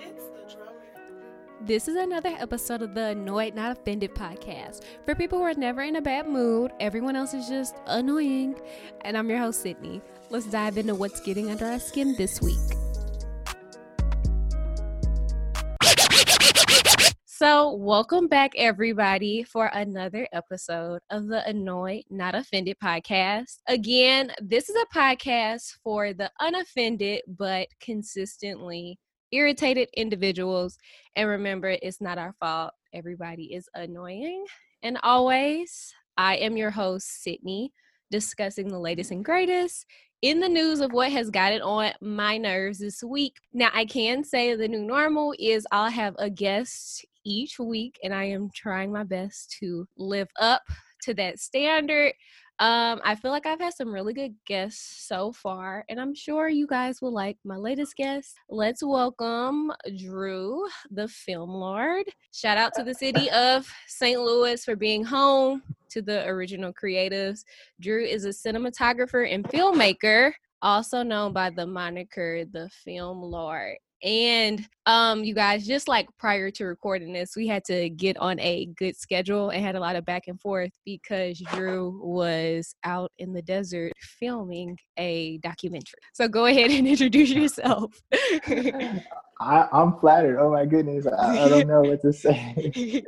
It's the drummer. This is another episode of the Annoyed Not Offended podcast for people who are never in a bad mood. Everyone else is just annoying. And I'm your host, Sydney. Let's dive into what's getting under our skin this week. So, welcome back, everybody, for another episode of the Annoyed Not Offended podcast. Again, this is a podcast for the unoffended but consistently irritated individuals. And remember, it's not our fault. Everybody is annoying. And always, I am your host, Sydney, discussing the latest and greatest in the news of what has gotten on my nerves this week. Now, I can say the new normal is I'll have a guest each week, and I am trying my best to live up to that standard. Um, I feel like I've had some really good guests so far, and I'm sure you guys will like my latest guest. Let's welcome Drew, the film lord. Shout out to the city of St. Louis for being home to the original creatives. Drew is a cinematographer and filmmaker, also known by the moniker the Film Lord. And um, you guys, just like prior to recording this, we had to get on a good schedule and had a lot of back and forth because Drew was out in the desert filming a documentary. So go ahead and introduce yourself. I, I'm flattered. Oh my goodness, I, I don't know what to say.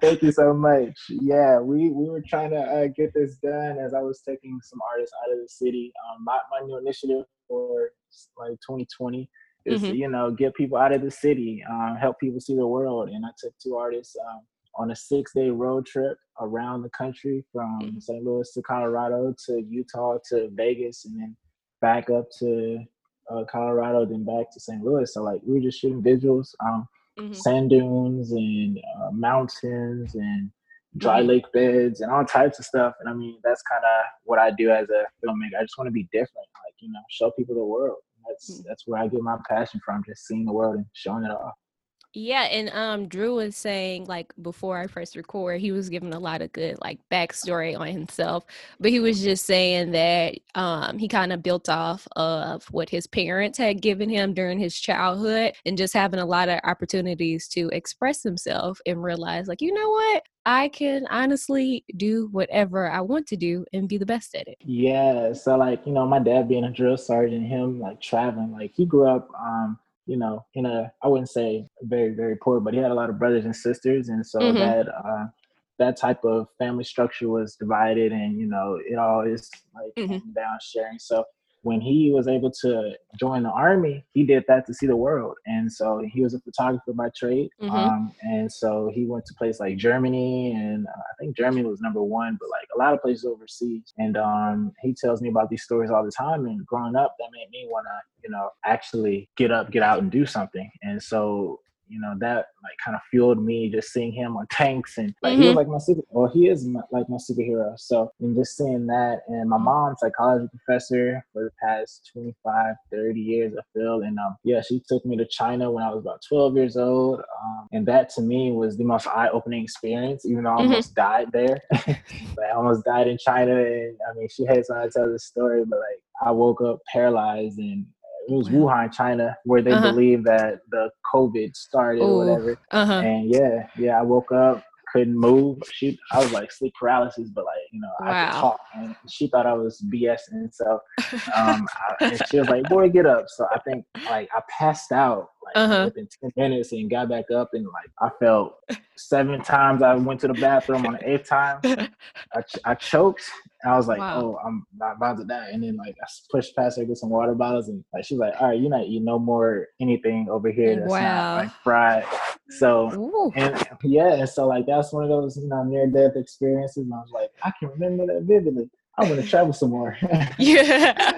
Thank you so much. Yeah, we, we were trying to uh, get this done as I was taking some artists out of the city. Um, my, my new initiative for like 2020 is Mhm. you know get people out of the city, um, help people see the world. And I took two artists um, on a six day road trip around the country from Mhm. St. Louis to Colorado to Utah to Vegas, and then back up to uh, Colorado, then back to St. Louis. So like we were just shooting visuals, um, Mhm. sand dunes and uh, mountains and dry Mhm. lake beds and all types of stuff. And I mean that's kind of what I do as a filmmaker. I just want to be different, like you know, show people the world. That's Mm. that's where I get my passion from, just seeing the world and showing it off. Yeah, and um Drew was saying like before I first record, he was giving a lot of good like backstory on himself, but he was just saying that um he kind of built off of what his parents had given him during his childhood and just having a lot of opportunities to express himself and realize like, you know what? I can honestly do whatever I want to do and be the best at it. Yeah, so like you know, my dad being a drill sergeant, him like traveling, like he grew up, um, you know, in a I wouldn't say very very poor, but he had a lot of brothers and sisters, and so Mhm. that uh, that type of family structure was divided, and you know, it all is like Mhm. down sharing. So when he was able to join the army, he did that to see the world, and so he was a photographer by trade, Mhm. um, and so he went to places like Germany, and uh, I think Germany was number one, but like a lot of places overseas. And um, he tells me about these stories all the time. And growing up, that made me want to, you know, actually get up, get out, and do something. And so you know that like kind of fueled me just seeing him on tanks and like he was Mhm. like my super well he is my, like my superhero so and just seeing that and my mom psychology professor for the past 25 30 years of field and um yeah she took me to china when i was about 12 years old um, and that to me was the most eye-opening experience even though i Mhm. almost died there i almost died in china and i mean she hates when i tell this story but like i woke up paralyzed and it was Wow. Wuhan, China, where they Uh-huh. believe that the COVID started or whatever. Uh-huh. And yeah, yeah, I woke up, couldn't move. She, I was like sleep paralysis, but like you know, I Wow. could talk. And she thought I was BSing. So, um, I, she was like, "Boy, get up." So I think like I passed out like Uh-huh. within ten minutes and got back up, and like I felt seven times. I went to the bathroom on the eighth time. I, ch- I choked. And I was like, Wow. oh, I'm not about to die. And then like I pushed past her, get some water bottles, and like she's like, all right, you're not eating no more anything over here that's Wow. not like fried. So Ooh. and yeah, and so like that's one of those you know near death experiences. And I was like, I can remember that vividly. I'm gonna travel some more. yeah.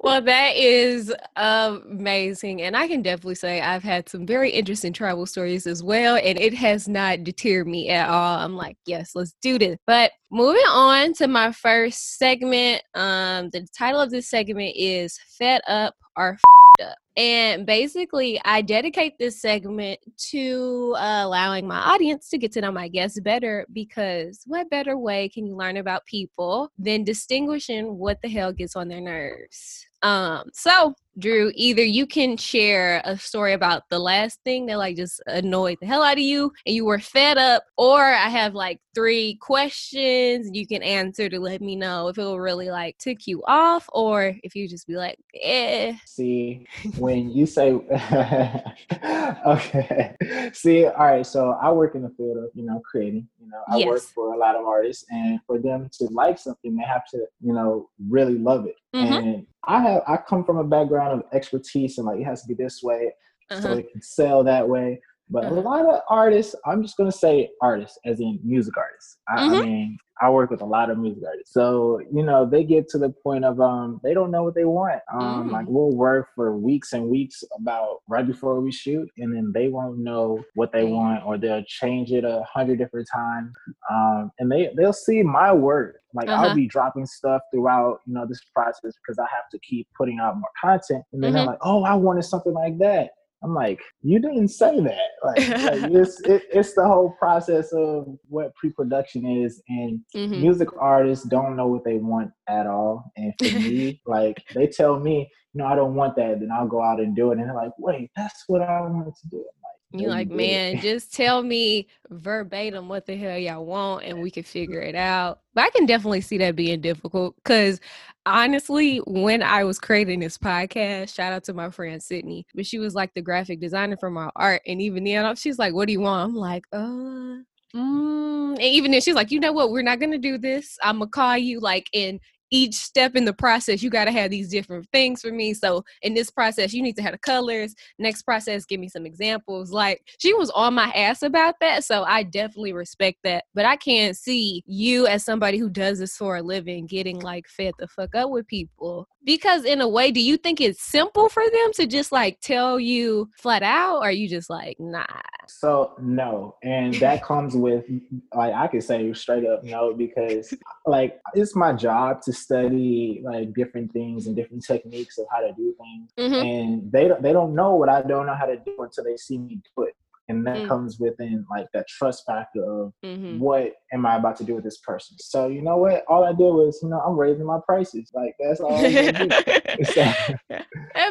well, that is amazing. And I can definitely say I've had some very interesting travel stories as well. And it has not deterred me at all. I'm like, yes, let's do this. But moving on to my first segment, um, the title of this segment is Fed Up or F***ed Up. And basically, I dedicate this segment to uh, allowing my audience to get to know my guests better because what better way can you learn about people than distinguishing what the hell gets on their nerves? Um, so Drew, either you can share a story about the last thing that like just annoyed the hell out of you and you were fed up, or I have like three questions you can answer to let me know if it will really like tick you off or if you just be like, eh. See, when you say okay. See, all right, so I work in the field of, you know, creating. You know, I yes. work for a lot of artists and for them to like something, they have to, you know, really love it. Mm-hmm. And I have I come from a background of expertise and like it has to be this way uh-huh. so it can sell that way. But uh-huh. a lot of artists, I'm just gonna say artists, as in music artists. I, mm-hmm. I, mean, I work with a lot of music artists, so you know they get to the point of um they don't know what they want. Um, mm. like we'll work for weeks and weeks about right before we shoot, and then they won't know what they want, or they'll change it a hundred different times. Um, and they they'll see my work. Like uh-huh. I'll be dropping stuff throughout you know this process because I have to keep putting out more content, and then mm-hmm. they're like, oh, I wanted something like that I'm like, you didn't say that. Like, like it's it, it's the whole process of what pre-production is, and mm-hmm. music artists don't know what they want at all. And for me, like they tell me, you know, I don't want that, then I'll go out and do it, and they're like, wait, that's what I want to do. You're like, man, just tell me verbatim what the hell y'all want and we can figure it out. But I can definitely see that being difficult because honestly, when I was creating this podcast, shout out to my friend Sydney, but she was like the graphic designer for my art. And even then, she's like, what do you want? I'm like, uh, Mm, and even then she's like, you know what, we're not gonna do this. I'm gonna call you like in each step in the process you got to have these different things for me. So in this process you need to have the colors. Next process give me some examples. Like she was on my ass about that so i definitely respect that. But i can't see you as somebody who does this for a living getting like fed the fuck up with people because in a way do you think it's simple for them to just like tell you flat out or are you just like nah so no and that comes with like i could say straight up no because like it's my job to study like different things and different techniques of how to do things mm-hmm. and they don't they don't know what i don't know how to do until they see me do it and that mm-hmm. comes within like that trust factor of mm-hmm. what am I about to do with this person. So you know what? All I did was you know I'm raising my prices. Like that's all. that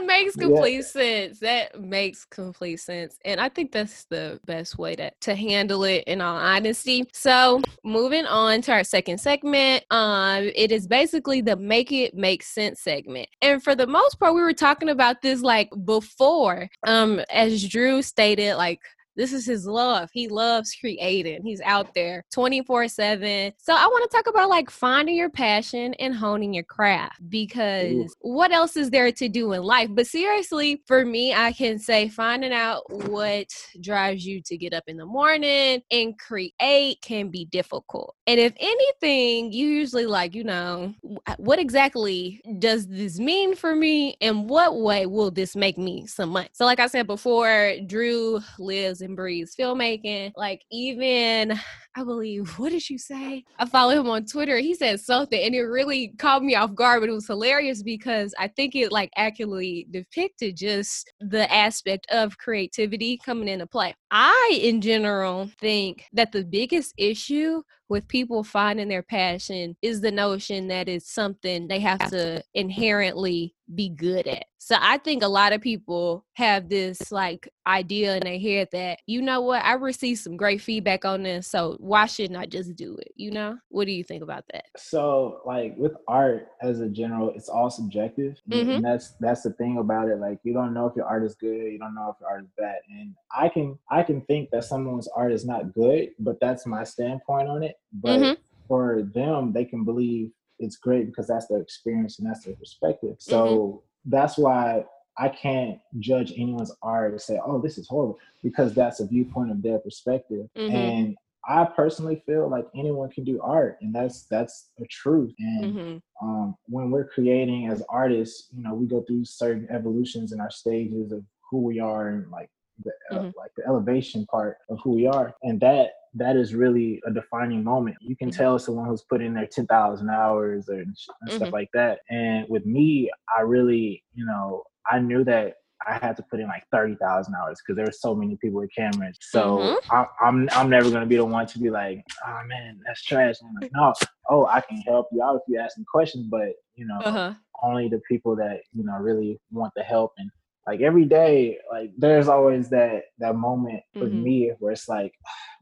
makes complete yeah. sense. That makes complete sense, and I think that's the best way to to handle it. In all honesty, so moving on to our second segment, um, it is basically the make it make sense segment, and for the most part, we were talking about this like before, um, as Drew stated, like this is his love. He loves creating. He's out there 24 7. So I want to talk about like finding your passion and honing your craft because Ooh. what else is there to do in life? But seriously, for me, I can say finding out what drives you to get up in the morning and create can be difficult. And if anything, you usually like, you know, what exactly does this mean for me? And what way will this make me some money? So, like I said before, Drew lives and breathes filmmaking. Like even I believe what did you say? I follow him on Twitter. He said something and it really caught me off guard, but it was hilarious because I think it like accurately depicted just the aspect of creativity coming into play. I in general think that the biggest issue with people finding their passion is the notion that it's something they have to inherently be good at. So I think a lot of people have this like idea in their head that, you know what, I received some great feedback on this, so why shouldn't I just do it? You know? What do you think about that? So like with art as a general, it's all subjective. Mm-hmm. And that's that's the thing about it. Like you don't know if your art is good, you don't know if your art is bad. And I can I can think that someone's art is not good, but that's my standpoint on it. But mm-hmm. for them, they can believe it's great because that's their experience and that's their perspective. So mm-hmm. that's why I can't judge anyone's art and say, "Oh, this is horrible," because that's a viewpoint of their perspective. Mm-hmm. And I personally feel like anyone can do art, and that's that's a truth. And mm-hmm. um, when we're creating as artists, you know, we go through certain evolutions in our stages of who we are and like the uh, mm-hmm. like the elevation part of who we are, and that that is really a defining moment. You can mm-hmm. tell someone who's put in their 10,000 hours or and mm-hmm. stuff like that. And with me, I really, you know, I knew that I had to put in like thirty thousand hours because there were so many people with cameras. So mm-hmm. I, am I'm, I'm never gonna be the one to be like, oh man, that's trash. And I'm like, no, oh I can help you out if you ask me questions, but you know, uh-huh. only the people that you know really want the help and like every day, like there's always that that moment mm-hmm. with me where it's like,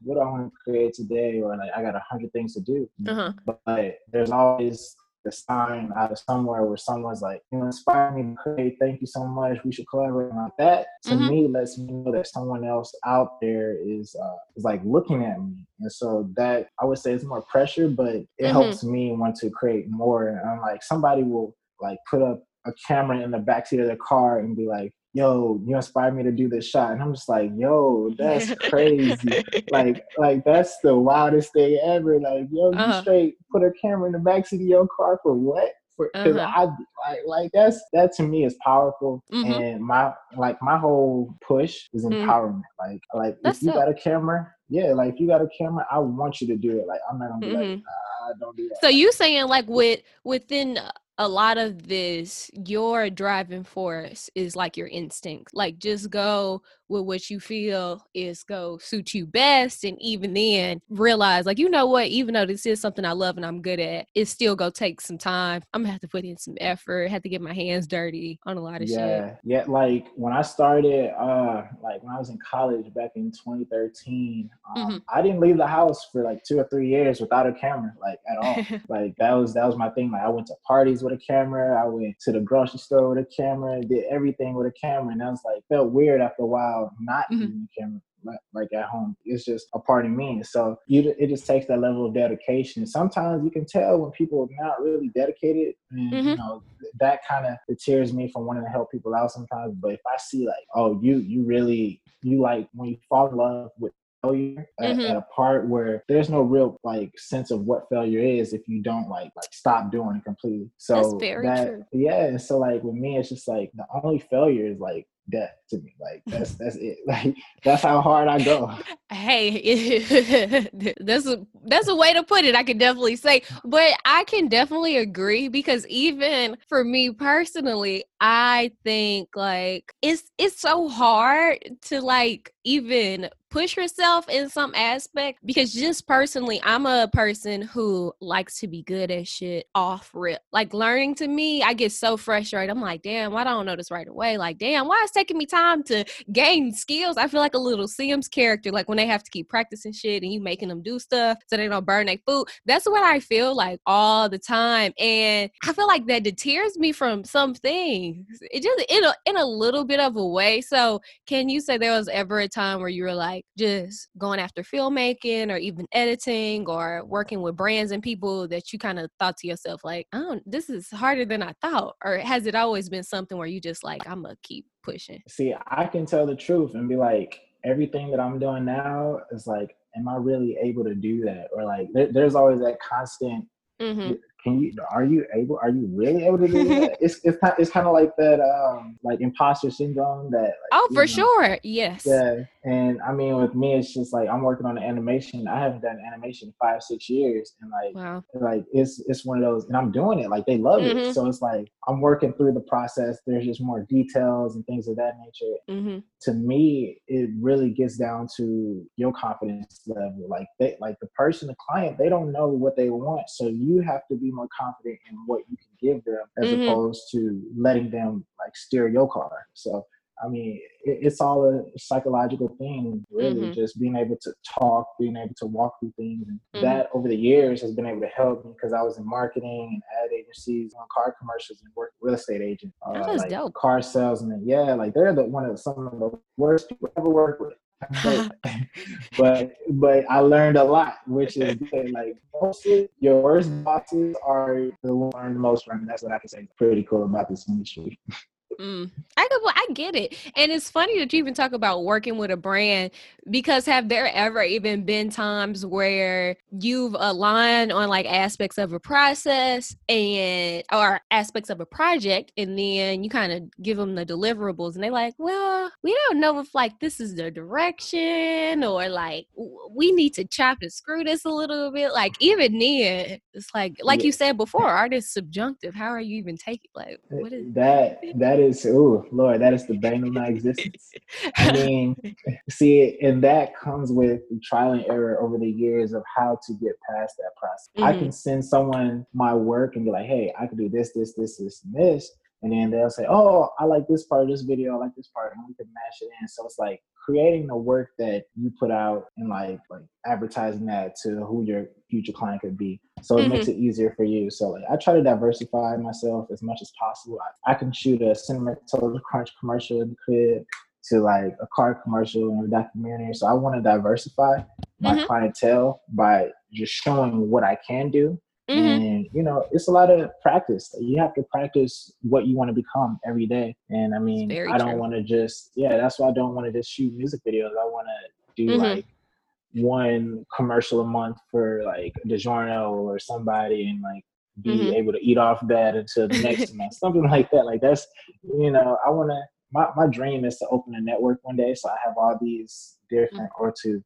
what do I want to create today, or like I got a hundred things to do. Uh-huh. But there's always the sign out of somewhere where someone's like, you inspire me to create. Thank you so much. We should collaborate like that. To mm-hmm. me, lets me know that someone else out there is uh, is like looking at me, and so that I would say it's more pressure, but it mm-hmm. helps me want to create more. And I'm like, somebody will like put up a camera in the backseat of the car and be like, yo, you inspired me to do this shot. And I'm just like, yo, that's crazy. like, like that's the wildest thing ever. Like, yo, uh-huh. you straight put a camera in the backseat of your car for what? Because uh-huh. I like, like that's that to me is powerful, mm-hmm. and my like my whole push is mm. empowerment. Mm-hmm. Like, like that's if you so- got a camera, yeah, like if you got a camera, I want you to do it. Like, I'm not gonna be mm-hmm. like, nah, don't do that. So you saying like with within a lot of this, your driving force is like your instinct. Like just go with what you feel is go suit you best. And even then realize like, you know what, even though this is something I love and I'm good at, it's still go take some time. I'm gonna have to put in some effort, have to get my hands dirty on a lot of yeah. shit. Yeah. Like when I started, uh, like when I was in college back in 2013, um, mm-hmm. I didn't leave the house for like two or three years without a camera, like at all. like that was that was my thing. Like I went to parties with a camera, I went to the grocery store with a camera, did everything with a camera. And I was like felt weird after a while not mm-hmm. using the camera like at home. It's just a part of me. So you, it just takes that level of dedication. Sometimes you can tell when people are not really dedicated, and mm-hmm. you know that kind of deters me from wanting to help people out sometimes. But if I see like, oh, you you really you like when you fall in love with failure at, mm-hmm. at, a part where there's no real like sense of what failure is if you don't like like stop doing it completely. So that true. yeah, so like with me, it's just like the only failure is like death to me. Like that's that's it. Like that's how hard I go. Hey, that's a that's a way to put it. I can definitely say, but I can definitely agree because even for me personally, I think like it's it's so hard to like even push yourself in some aspect because just personally i'm a person who likes to be good at shit off rip. Like learning to me i get so frustrated. I'm like damn why don't I know this right away? Like damn why is taking me time to gain skills? I feel like a little sims character like when they have to keep practicing shit and you making them do stuff so they don't burn their food. That's what i feel like all the time and i feel like that deters me from some things. It just in a, in a little bit of a way. So can you say there was ever a time where you were like just going after filmmaking or even editing or working with brands and people that you kind of thought to yourself like, oh, this is harder than I thought? Or has it always been something where you just like, I'm gonna keep pushing? See, I can tell the truth and be like, everything that I'm doing now is like, am I really able to do that? Or like, there, there's always that constant mm-hmm can you are you able are you really able to do that? It's it's kind it's kind of like that um like imposter syndrome that like, oh for know, sure. Yes. Yeah. And i mean with me it's just like i'm working on the animation. I haven't done animation in five six years. And like wow. like it's it's one of those and i'm doing it. Like they love mm-hmm. it so it's like i'm working through the process. There's just more details and things of that nature. Mm-hmm. to me it really gets down to your confidence level. Like they like the person the client they don't know what they want. So you have to be more confident in what you can give them as mm-hmm. opposed to letting them like steer your car. So I mean, it, it's all a psychological thing, really. Mm-hmm. Just being able to talk, being able to walk through things, and mm-hmm. that over the years has been able to help me because I was in marketing and ad agencies, on car commercials, and work real estate agent, uh, like dope. car salesman. Yeah, like they're the one of some of the worst people I ever worked with but, but but I learned a lot, which is good. Like mostly your worst bosses are the one the most from. That's what I can say. Pretty cool about this industry. Mm. I well, I get it, and it's funny that you even talk about working with a brand because have there ever even been times where you've aligned on like aspects of a process and or aspects of a project, and then you kind of give them the deliverables, and they're like, "Well, we don't know if like this is the direction, or like we need to chop and screw this a little bit." Like even then, it's like like yeah. you said before, art is subjunctive. How are you even taking like what is that? That is is, oh Lord, that is the bane of my existence. I mean, see, and that comes with trial and error over the years of how to get past that process. Mm-hmm. I can send someone my work and be like, hey, I could do this, this, this, this, and this and then they'll say, "Oh, I like this part of this video. I like this part," and we can mash it in. So it's like creating the work that you put out and like like advertising that to who your future client could be. So it mm-hmm. makes it easier for you. So like I try to diversify myself as much as possible. I, I can shoot a cinema Cinnamon Toast Crunch commercial in the crib to like a car commercial and a documentary. So I want to diversify my mm-hmm. clientele by just showing what I can do Mm-hmm. And you know, it's a lot of practice. You have to practice what you want to become every day. And I mean, I don't want to just yeah, that's why I don't want to just shoot music videos. I want to do mm-hmm. like one commercial a month for like DiGiorno or somebody and like be mm-hmm. able to eat off that until the next month. Something like that. Like that's you know, I wanna my, my dream is to open a network one day. So I have all these different or to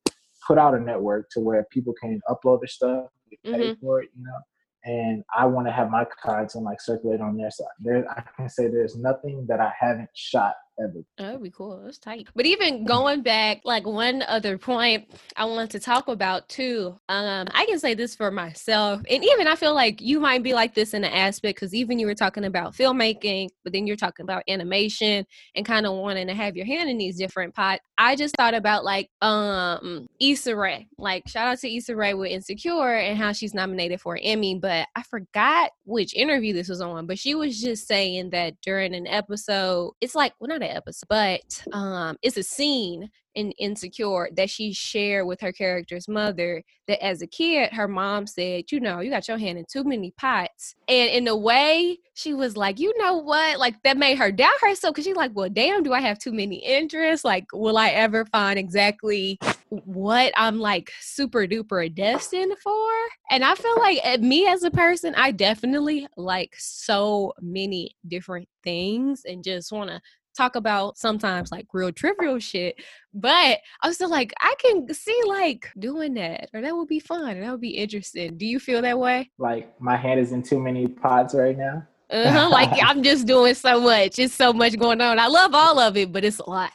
put out a network to where people can upload their stuff, pay mm-hmm. for it, you know and I want to have my content like circulate on there. So there, I can say there's nothing that I haven't shot ever. That'd be cool. That's tight. But even going back, like one other point I wanted to talk about too. Um, I can say this for myself, and even I feel like you might be like this in an aspect because even you were talking about filmmaking, but then you're talking about animation and kind of wanting to have your hand in these different pots. I just thought about like um Issa Rae. Like shout out to Issa Rae with Insecure and how she's nominated for an Emmy, but I forgot which interview this was on, but she was just saying that during an episode, it's like well not an episode, but um, it's a scene in Insecure that she shared with her character's mother that as a kid, her mom said, You know, you got your hand in too many pots. And in a way, she was like, You know what? Like that made her doubt herself because she's like, Well, damn, do I have too many interests? Like, will I ever find exactly what I'm like super duper destined for? And I feel like eh, me as a person, I definitely like so many different things and just want to talk about sometimes like real trivial shit. But I was still like, I can see like doing that, or that would be fun, or that would be interesting. Do you feel that way? Like my hand is in too many pots right now. Uh-huh, like I'm just doing so much. It's so much going on. I love all of it, but it's a lot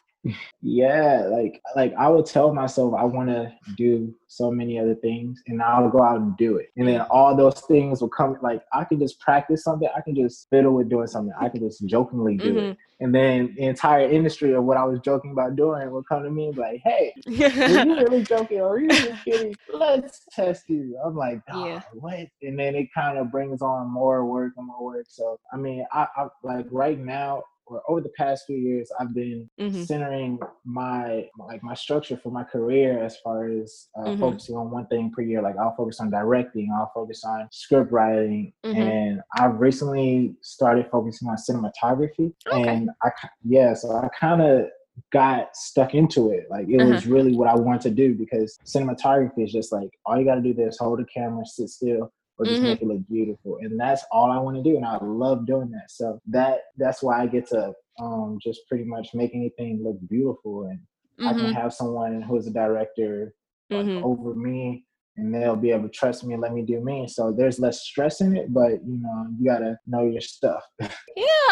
yeah like like i would tell myself i want to do so many other things and i'll go out and do it. And then all those things will come like i can just practice something. I can just fiddle with doing something. I can just jokingly do mm-hmm. it and then the entire industry of what i was joking about doing will come to me and be like hey are you really joking? Or are you just kidding? Let's test you. I'm like oh, yeah. what? And then it kind of brings on more work and more work. So i mean I, I like right now or over the past few years, I've been mm-hmm. centering my like my structure for my career as far as uh, mm-hmm. focusing on one thing per year. Like I'll focus on directing, I'll focus on script writing, mm-hmm. and I've recently started focusing on cinematography. Okay. And I yeah, so I kind of got stuck into it. Like it uh-huh. was really what I wanted to do because cinematography is just like all you got to do is hold the camera, sit still, or just mm-hmm. make it look beautiful. And that's all I want to do. And I love doing that. So that that's why I get to um, just pretty much make anything look beautiful. And mm-hmm. I can mm-hmm. have someone who's a director like, mm-hmm. over me and they'll be able to trust me and let me do me. So there's less stress in it, but you know, you gotta know your stuff. yeah,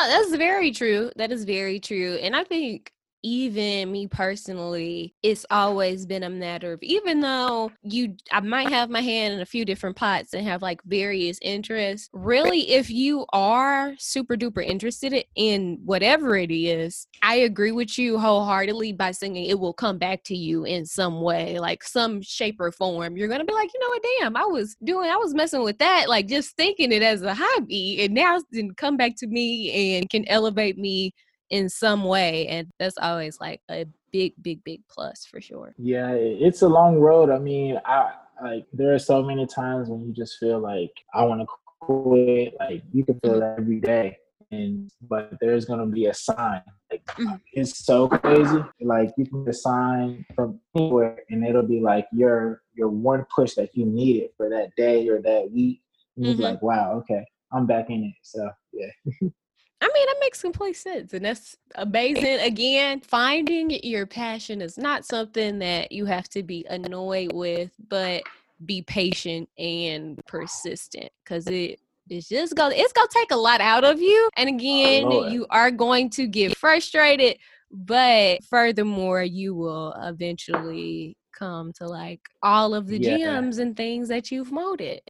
that's very true. That is very true. And I think even me personally, it's always been a matter of even though you I might have my hand in a few different pots and have like various interests, really if you are super duper interested in whatever it is, I agree with you wholeheartedly by saying it will come back to you in some way, like some shape or form. You're gonna be like, you know what, damn, I was doing I was messing with that, like just thinking it as a hobby, and now it's come back to me and can elevate me in some way and that's always like a big big big plus for sure yeah it's a long road i mean i like there are so many times when you just feel like i want to quit like you can feel that every day and but there's gonna be a sign like mm-hmm. it's so crazy like you can get a sign from anywhere and it'll be like your your one push that you needed for that day or that week and mm-hmm. you're like wow okay i'm back in it so yeah I mean, that makes complete sense. And that's amazing. Again, finding your passion is not something that you have to be annoyed with, but be patient and persistent because it it's just go it's gonna take a lot out of you and again you are going to get frustrated but furthermore you will eventually come to like all of the yeah. gems and things that you've molded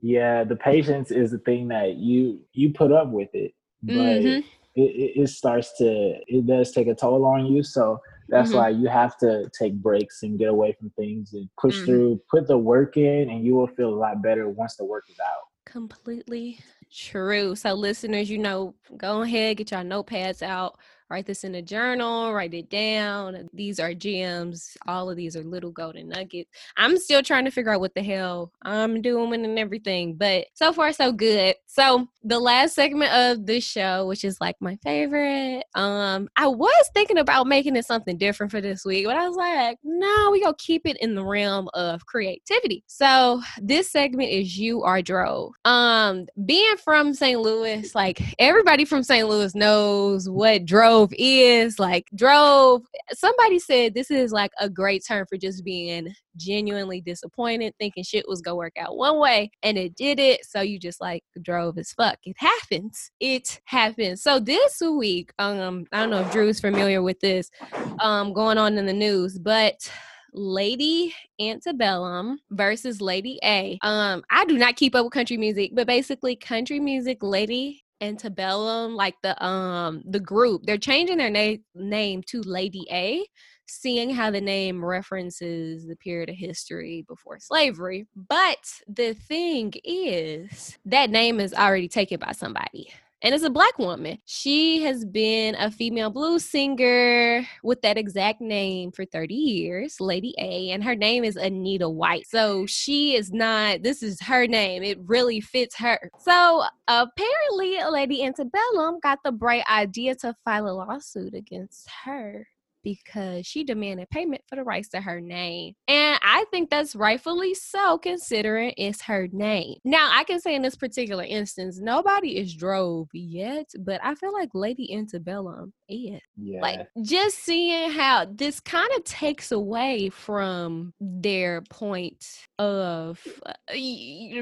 yeah the patience is the thing that you you put up with it but mm-hmm. it, it, starts to it does take a toll on you so that's mm-hmm. why you have to take breaks and get away from things and push mm-hmm. through put the work in and you will feel a lot better once the work is out completely true so listeners you know go ahead get your notepads out write this in a journal, write it down. These are gems. All of these are little golden nuggets. I'm still trying to figure out what the hell I'm doing and everything, but so far so good. So the last segment of the show, which is like my favorite, um, I was thinking about making it something different for this week, but I was like, no, we gonna keep it in the realm of creativity. So this segment is you are drove. Um, being from St. Louis, like everybody from St. Louis knows what drove drove is like drove. Somebody said this is like a great term for just being genuinely disappointed thinking shit was gonna work out one way and it did it so you just like drove as fuck. It happens. It happens. So this week um i don't know if drew is familiar with this um going on in the news but Lady Antebellum versus Lady A. Um, I do not keep up with country music, but basically, country music Lady Antebellum, like the um the group, they're changing their name name to Lady A, seeing how the name references the period of history before slavery. But the thing is, that name is already taken by somebody and it's a black woman. She has been a female blues singer with that exact name for 30 years, Lady A, and her name is Anita White. So she is not, this is her name. It really fits her. So apparently, Lady Antebellum got the bright idea to file a lawsuit against her because she demanded payment for the rights to her name. And I think that's rightfully so, considering it's her name. Now, I can say in this particular instance, nobody is drove yet, but I feel like Lady Antebellum is. Yeah. Like just seeing how this kind of takes away from their point of uh,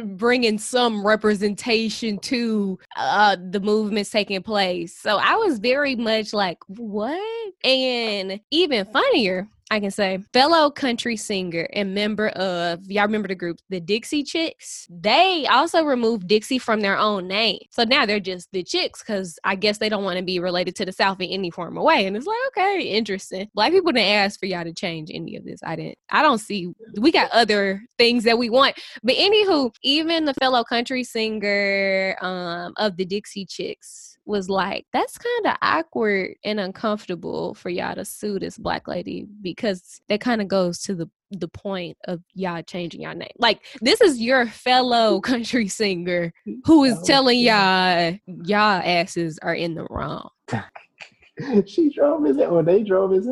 bringing some representation to uh, the movements taking place. So I was very much like, what? And even funnier, I can say, fellow country singer and member of, y'all remember the group, the Dixie Chicks? They also removed Dixie from their own name. So now they're just the Chicks because I guess they don't want to be related to the South in any form or way. And it's like, okay, interesting. Black people didn't ask for y'all to change any of this. I didn't, I don't see, we got other things that we want. But anywho, even the fellow country singer um, of the Dixie Chicks, was like, that's kind of awkward and uncomfortable for y'all to sue this black lady because that kind of goes to the the point of y'all changing y'all name. Like this is your fellow country singer who is telling y'all y'all asses are in the wrong. she drove his or they drove his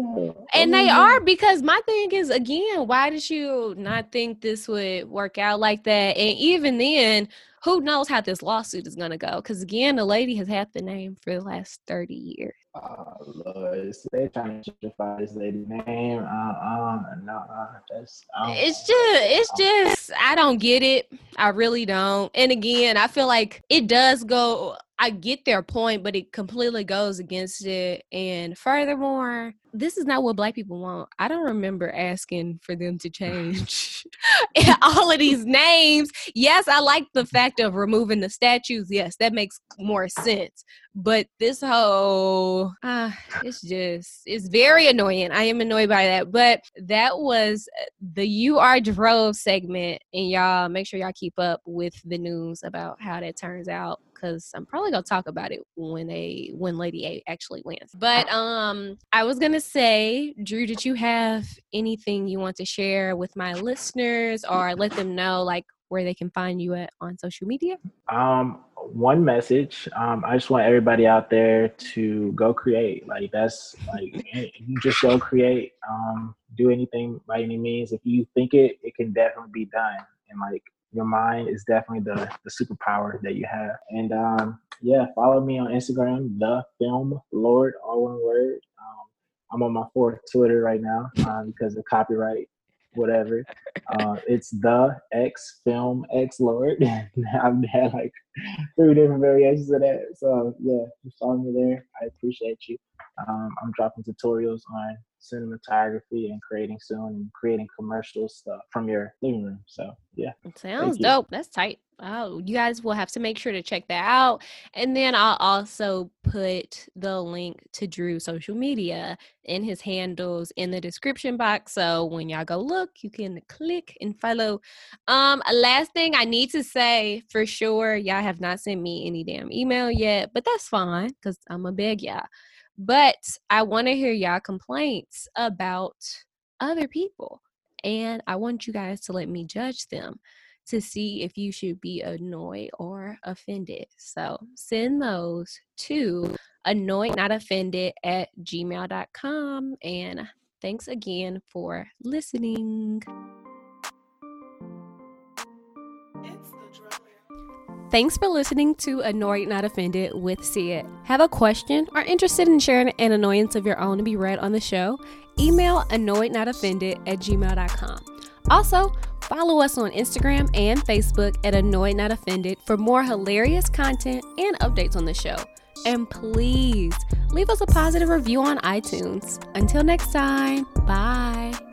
And they are because my thing is again, why did you not think this would work out like that? And even then, who knows how this lawsuit is going to go? Because again, the lady has had the name for the last 30 years. Oh, Lord. They're trying to justify this lady's name. Uh, uh, no, uh, that's, it's just, it's just, I don't get it. I really don't. And again, I feel like it does go I get their point, but it completely goes against it. And furthermore, this is not what black people want. I don't remember asking for them to change all of these names. Yes, I like the fact of removing the statues. Yes, that makes more sense. But this whole, uh, it's just, it's very annoying. I am annoyed by that. But that was the You Are Drove segment. And y'all make sure y'all keep up with the news about how that turns out because I'm probably gonna talk about it when a when Lady A actually wins. But um, I was gonna say, Drew, did you have anything you want to share with my listeners or let them know like where they can find you at on social media? Um, one message. Um, I just want everybody out there to go create. Like that's like you just go create. Um, do anything by any means. If you think it, it can definitely be done. And like your mind is definitely the, the superpower that you have. And um, yeah, follow me on Instagram, the film lord, all one word. Um, I'm on my fourth Twitter right now uh, because of copyright whatever. Uh, it's the X Film X Lord. I've had like three different variations of that. So yeah, just follow me there. I appreciate you. Um, I'm dropping tutorials on cinematography and creating soon and creating commercial stuff from your living room. So yeah. It sounds dope. That's tight. Oh, you guys will have to make sure to check that out. And then I'll also put the link to Drew's social media and his handles in the description box. So when y'all go look, you can click and follow. Um, last thing I need to say for sure, y'all have not sent me any damn email yet, but that's fine because I'm a beg y'all. But I want to hear y'all complaints about other people. And I want you guys to let me judge them to see if you should be annoyed or offended. So send those to annoyed not offended at gmail.com. And thanks again for listening. Thanks for listening to Annoyed Not Offended with See It. Have a question or interested in sharing an annoyance of your own to be read on the show? Email annoyednotoffended at gmail.com. Also, follow us on Instagram and Facebook at Annoyed Not Offended for more hilarious content and updates on the show. And please leave us a positive review on iTunes. Until next time, bye.